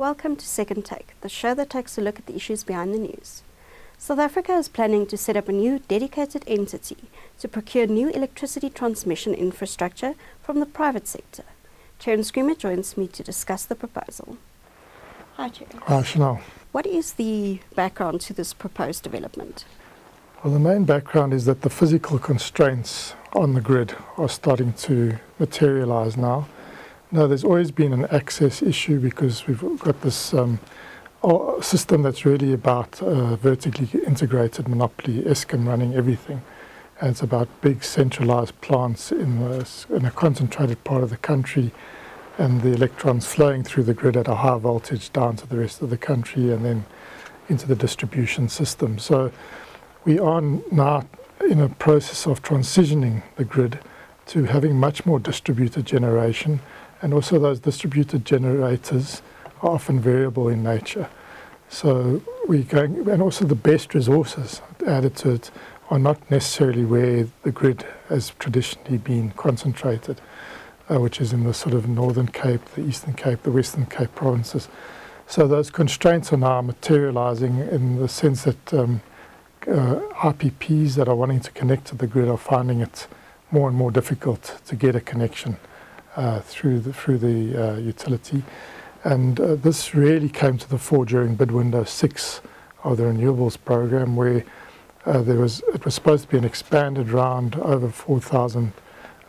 Welcome to Second Take, the show that takes a look at the issues behind the news. South Africa is planning to set up a new dedicated entity to procure new electricity transmission infrastructure from the private sector. Terence Creamer joins me to discuss the proposal. Hi, Chair. Hi, Chanel. What is the background to this proposed development? Well, the main background is that the physical constraints on the grid are starting to materialize now. Now, there's always been an access issue because we've got this um, system that's really about uh, vertically integrated monopoly, Eskom running everything. And it's about big centralized plants in, the, in a concentrated part of the country and the electrons flowing through the grid at a high voltage down to the rest of the country and then into the distribution system. So we are now in a process of transitioning the grid to having much more distributed generation and also those distributed generators are often variable in nature. So we're going, and also the best resources added to it are not necessarily where the grid has traditionally been concentrated, uh, which is in the sort of Northern Cape, the Eastern Cape, the Western Cape provinces. So those constraints are now materializing in the sense that um, uh, IPPs that are wanting to connect to the grid are finding it more and more difficult to get a connection uh, through the, through the uh, utility. And uh, this really came to the fore during bid window six of the renewables program, where uh, there was it was supposed to be an expanded round over 4,200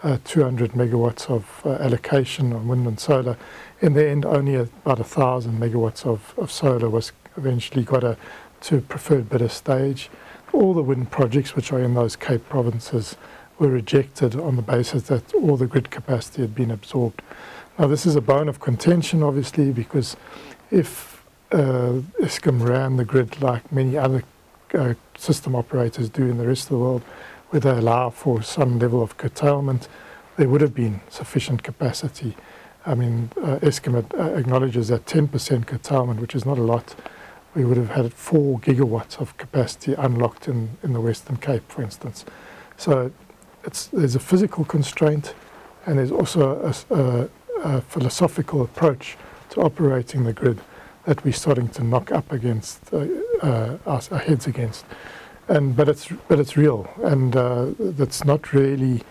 uh, megawatts of uh, allocation on wind and solar. In the end, only about a thousand megawatts of, of solar was eventually got a, to preferred bidder stage. All the wind projects which are in those Cape provinces were rejected on the basis that all the grid capacity had been absorbed. Now, this is a bone of contention, obviously, because if uh, Eskom ran the grid like many other uh, system operators do in the rest of the world, where they allow for some level of curtailment, there would have been sufficient capacity. I mean, uh, Eskom uh, acknowledges that 10% curtailment, which is not a lot, we would have had 4 gigawatts of capacity unlocked in, in the Western Cape, for instance. So there's a physical constraint and there's also a, a, a, philosophical approach to operating the grid that we're starting to knock up against uh, uh, our, our, heads against. And but it's but it's real, and uh, that's not really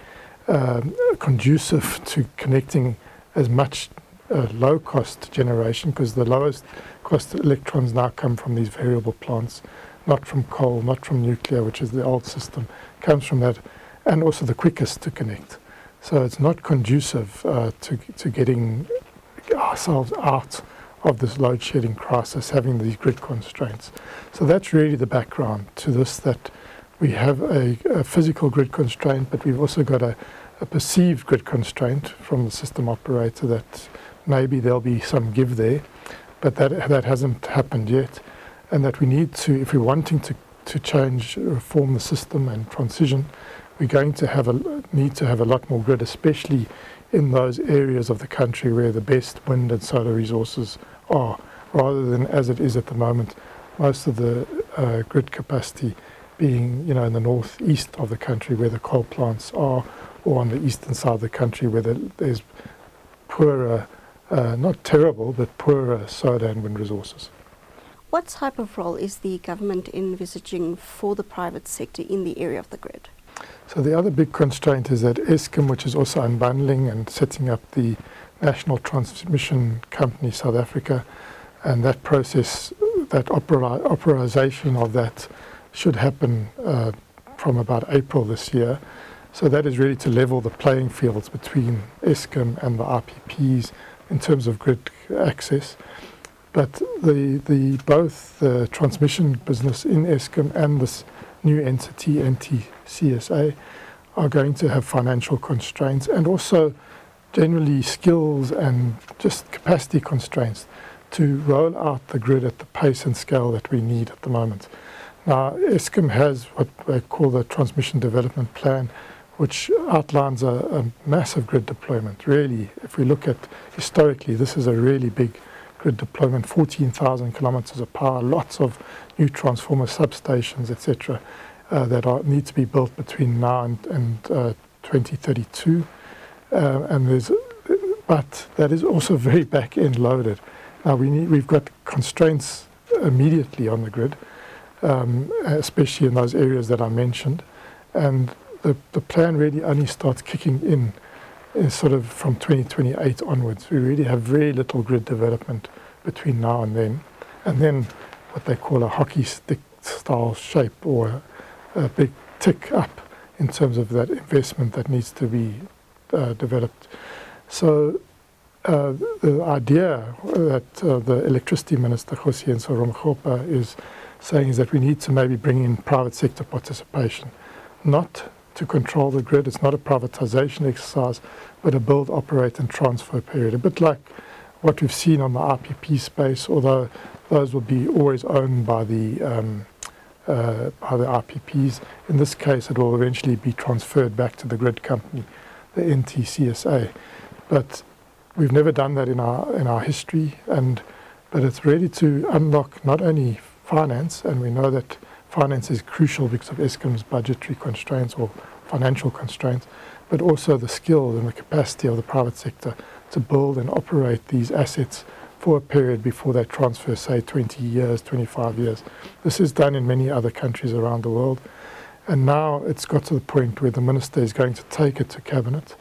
um, conducive to connecting as much uh, low cost generation because the lowest cost electrons now come from these variable plants, not from coal, not from nuclear, which is the old system, comes from that and also the quickest to connect. So it's not conducive uh, to, to getting ourselves out of this load shedding crisis, having these grid constraints. So that's really the background to this that we have a, a physical grid constraint, but we've also got a, a, perceived grid constraint from the system operator that maybe there'll be some give there, but that, that hasn't happened yet. And that we need to, if we're wanting to, to change, reform the system and transition, we're going to have a need to have a lot more grid, especially in those areas of the country where the best wind and solar resources are, rather than as it is at the moment, most of the uh, grid capacity being, you know, in the northeast of the country where the coal plants are, or on the eastern side of the country where the, there's poorer, uh, not terrible, but poorer solar and wind resources. What type of role is the government envisaging for the private sector in the area of the grid? So the other big constraint is that Eskom, which is also unbundling and setting up the National Transmission Company South Africa, and that process, that authorization of that should happen uh, from about April this year. So that is really to level the playing fields between Eskom and the IPPs in terms of grid access. But the, the both the transmission business in Eskom and this new entity, NTCSA, are going to have financial constraints and also generally skills and just capacity constraints to roll out the grid at the pace and scale that we need at the moment. Now, Eskom has what they call the Transmission Development Plan, which outlines a, a, massive grid deployment. Really, if we look at historically, this is a really big grid deployment 14,000 kilometers of power, lots of new transformer substations, etc., uh, that need to be built between now and, and uh, 2032. Uh, and there's, but that is also very back end loaded. Now we need, we've got constraints immediately on the grid, um, especially in those areas that I mentioned, and the, the plan really only starts kicking in, in sort of from 2028 onwards. We really have very little grid development between now and then, and then what they call a hockey stick style shape or a, a big tick up in terms of that investment that needs to be uh, developed. So uh, the idea that uh, the electricity minister, Jose Ramokgopa, is saying is that we need to maybe bring in private sector participation, not to control the grid. It's not a privatization exercise, but a build, operate, and transfer period. A bit like what we've seen on the IPP space, although those will be always owned by the um, uh, by the IPPs. In this case, it will eventually be transferred back to the grid company, the NTCSA. But we've never done that in our in our history, and but it's ready to unlock not only finance, and we know that finance is crucial because of Eskom's budgetary constraints or financial constraints, but also the skill and the capacity of the private sector to build and operate these assets for a period before they transfer, say, 20 years, 25 years. This is done in many other countries around the world. And now it's got to the point where the minister is going to take it to cabinet.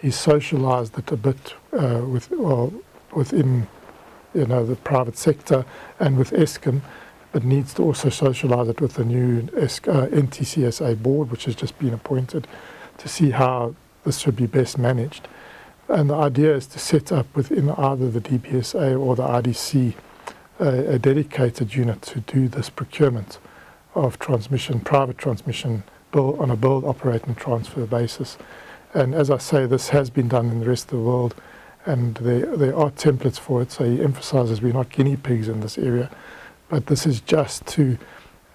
He's socialised it a bit uh, with, well, within you know, the private sector and with Eskom, but needs to also socialise it with the new uh, NTCSA board, which has just been appointed, to see how this should be best managed. And the idea is to set up within either the DBSA or the IDC a dedicated unit to do this procurement of transmission, private transmission, build, on a build, operate, and transfer basis. And as I say, this has been done in the rest of the world, and there, there are templates for it. So he emphasizes we're not guinea pigs in this area, but this is just to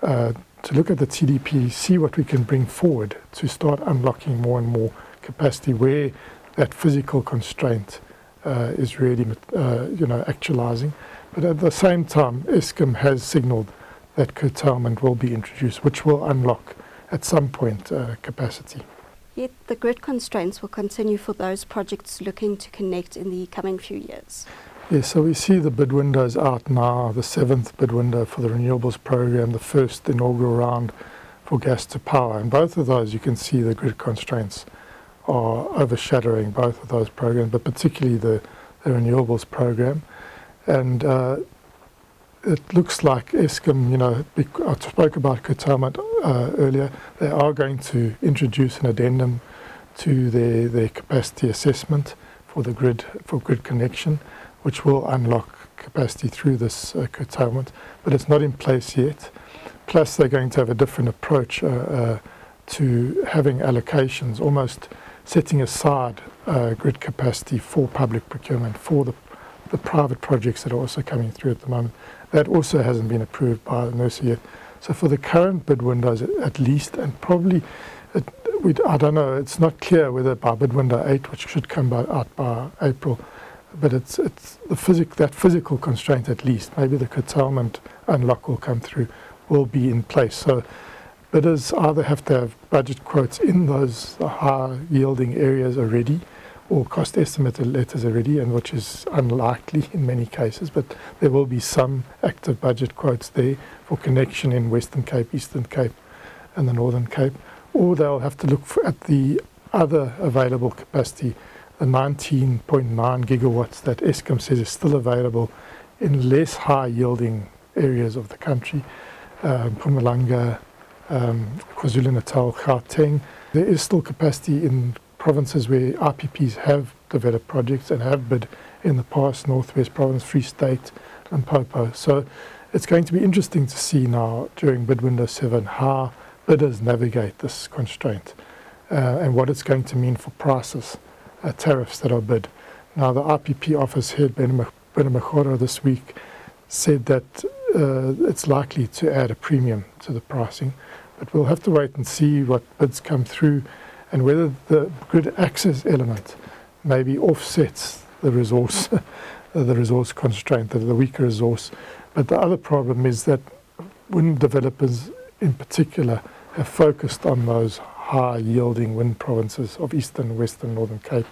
uh, to look at the TDP, see what we can bring forward to start unlocking more and more capacity where that physical constraint uh, is really, uh, you know, actualizing. But at the same time, Eskom has signalled that curtailment will be introduced, which will unlock at some point capacity. Yet the grid constraints will continue for those projects looking to connect in the coming few years. Yes, so we see the bid windows out now, the seventh bid window for the renewables program, the first inaugural round for gas to power. And both of those, you can see the grid constraints are overshadowing both of those programs, but particularly the, the renewables program. And uh, it looks like Eskom, you know, I spoke about curtailment uh, earlier, they are going to introduce an addendum to their, their capacity assessment for the grid, for grid connection, which will unlock capacity through this uh, curtailment, but it's not in place yet. Plus, they're going to have a different approach uh, uh, to having allocations, almost setting aside uh, grid capacity for public procurement for the, the private projects that are also coming through at the moment. That also hasn't been approved by NERSA yet. So for the current bid windows, at least, and probably, it, I don't know, it's not clear whether by bid window 8, which should come by, out by April, but it's, it's the physic, that physical constraint at least, maybe the curtailment unlock will come through, will be in place. So bidders either have to have budget quotes in those high yielding areas already or cost estimated letters already, and which is unlikely in many cases, but there will be some active budget quotes there for connection in Western Cape, Eastern Cape, and the Northern Cape, or they'll have to look at the other available capacity, the 19.9 gigawatts that Eskom says is still available in less high yielding areas of the country, um, Mpumalanga, um, KwaZulu-Natal, Gauteng. There is still capacity in provinces where IPPs have developed projects and have bid in the past, Northwest Province, Free State, and Popo. So it's going to be interesting to see now during bid window 7 how bidders navigate this constraint uh, and what it's going to mean for prices, uh, tariffs that are bid. Now, the IPP office head, Ben Magoro, this week said that uh, it's likely to add a premium to the pricing. But we'll have to wait and see what bids come through and whether the grid access element maybe offsets the resource, the resource constraint, the, the weaker resource. But the other problem is that wind developers in particular have focused on those high yielding wind provinces of eastern, western, northern Cape.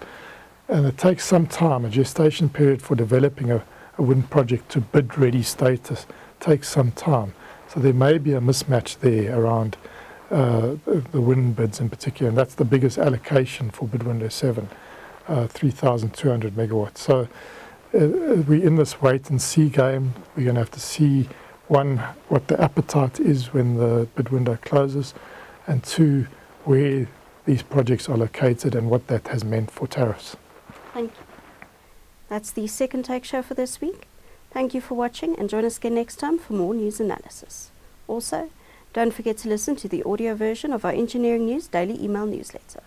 And it takes some time, a gestation period for developing a, a wind project to bid ready status takes some time. So there may be a mismatch there around uh, the wind bids in particular, and that's the biggest allocation for bid window 7, uh, 3,200 megawatts. So uh, we're in this wait and see game. We're going to have to see, one, what the appetite is when the bid window closes, and two, where these projects are located and what that has meant for tariffs. Thank you. That's the second take show for this week. Thank you for watching and join us again next time for more news analysis. Also, don't forget to listen to the audio version of our Engineering News daily email newsletter.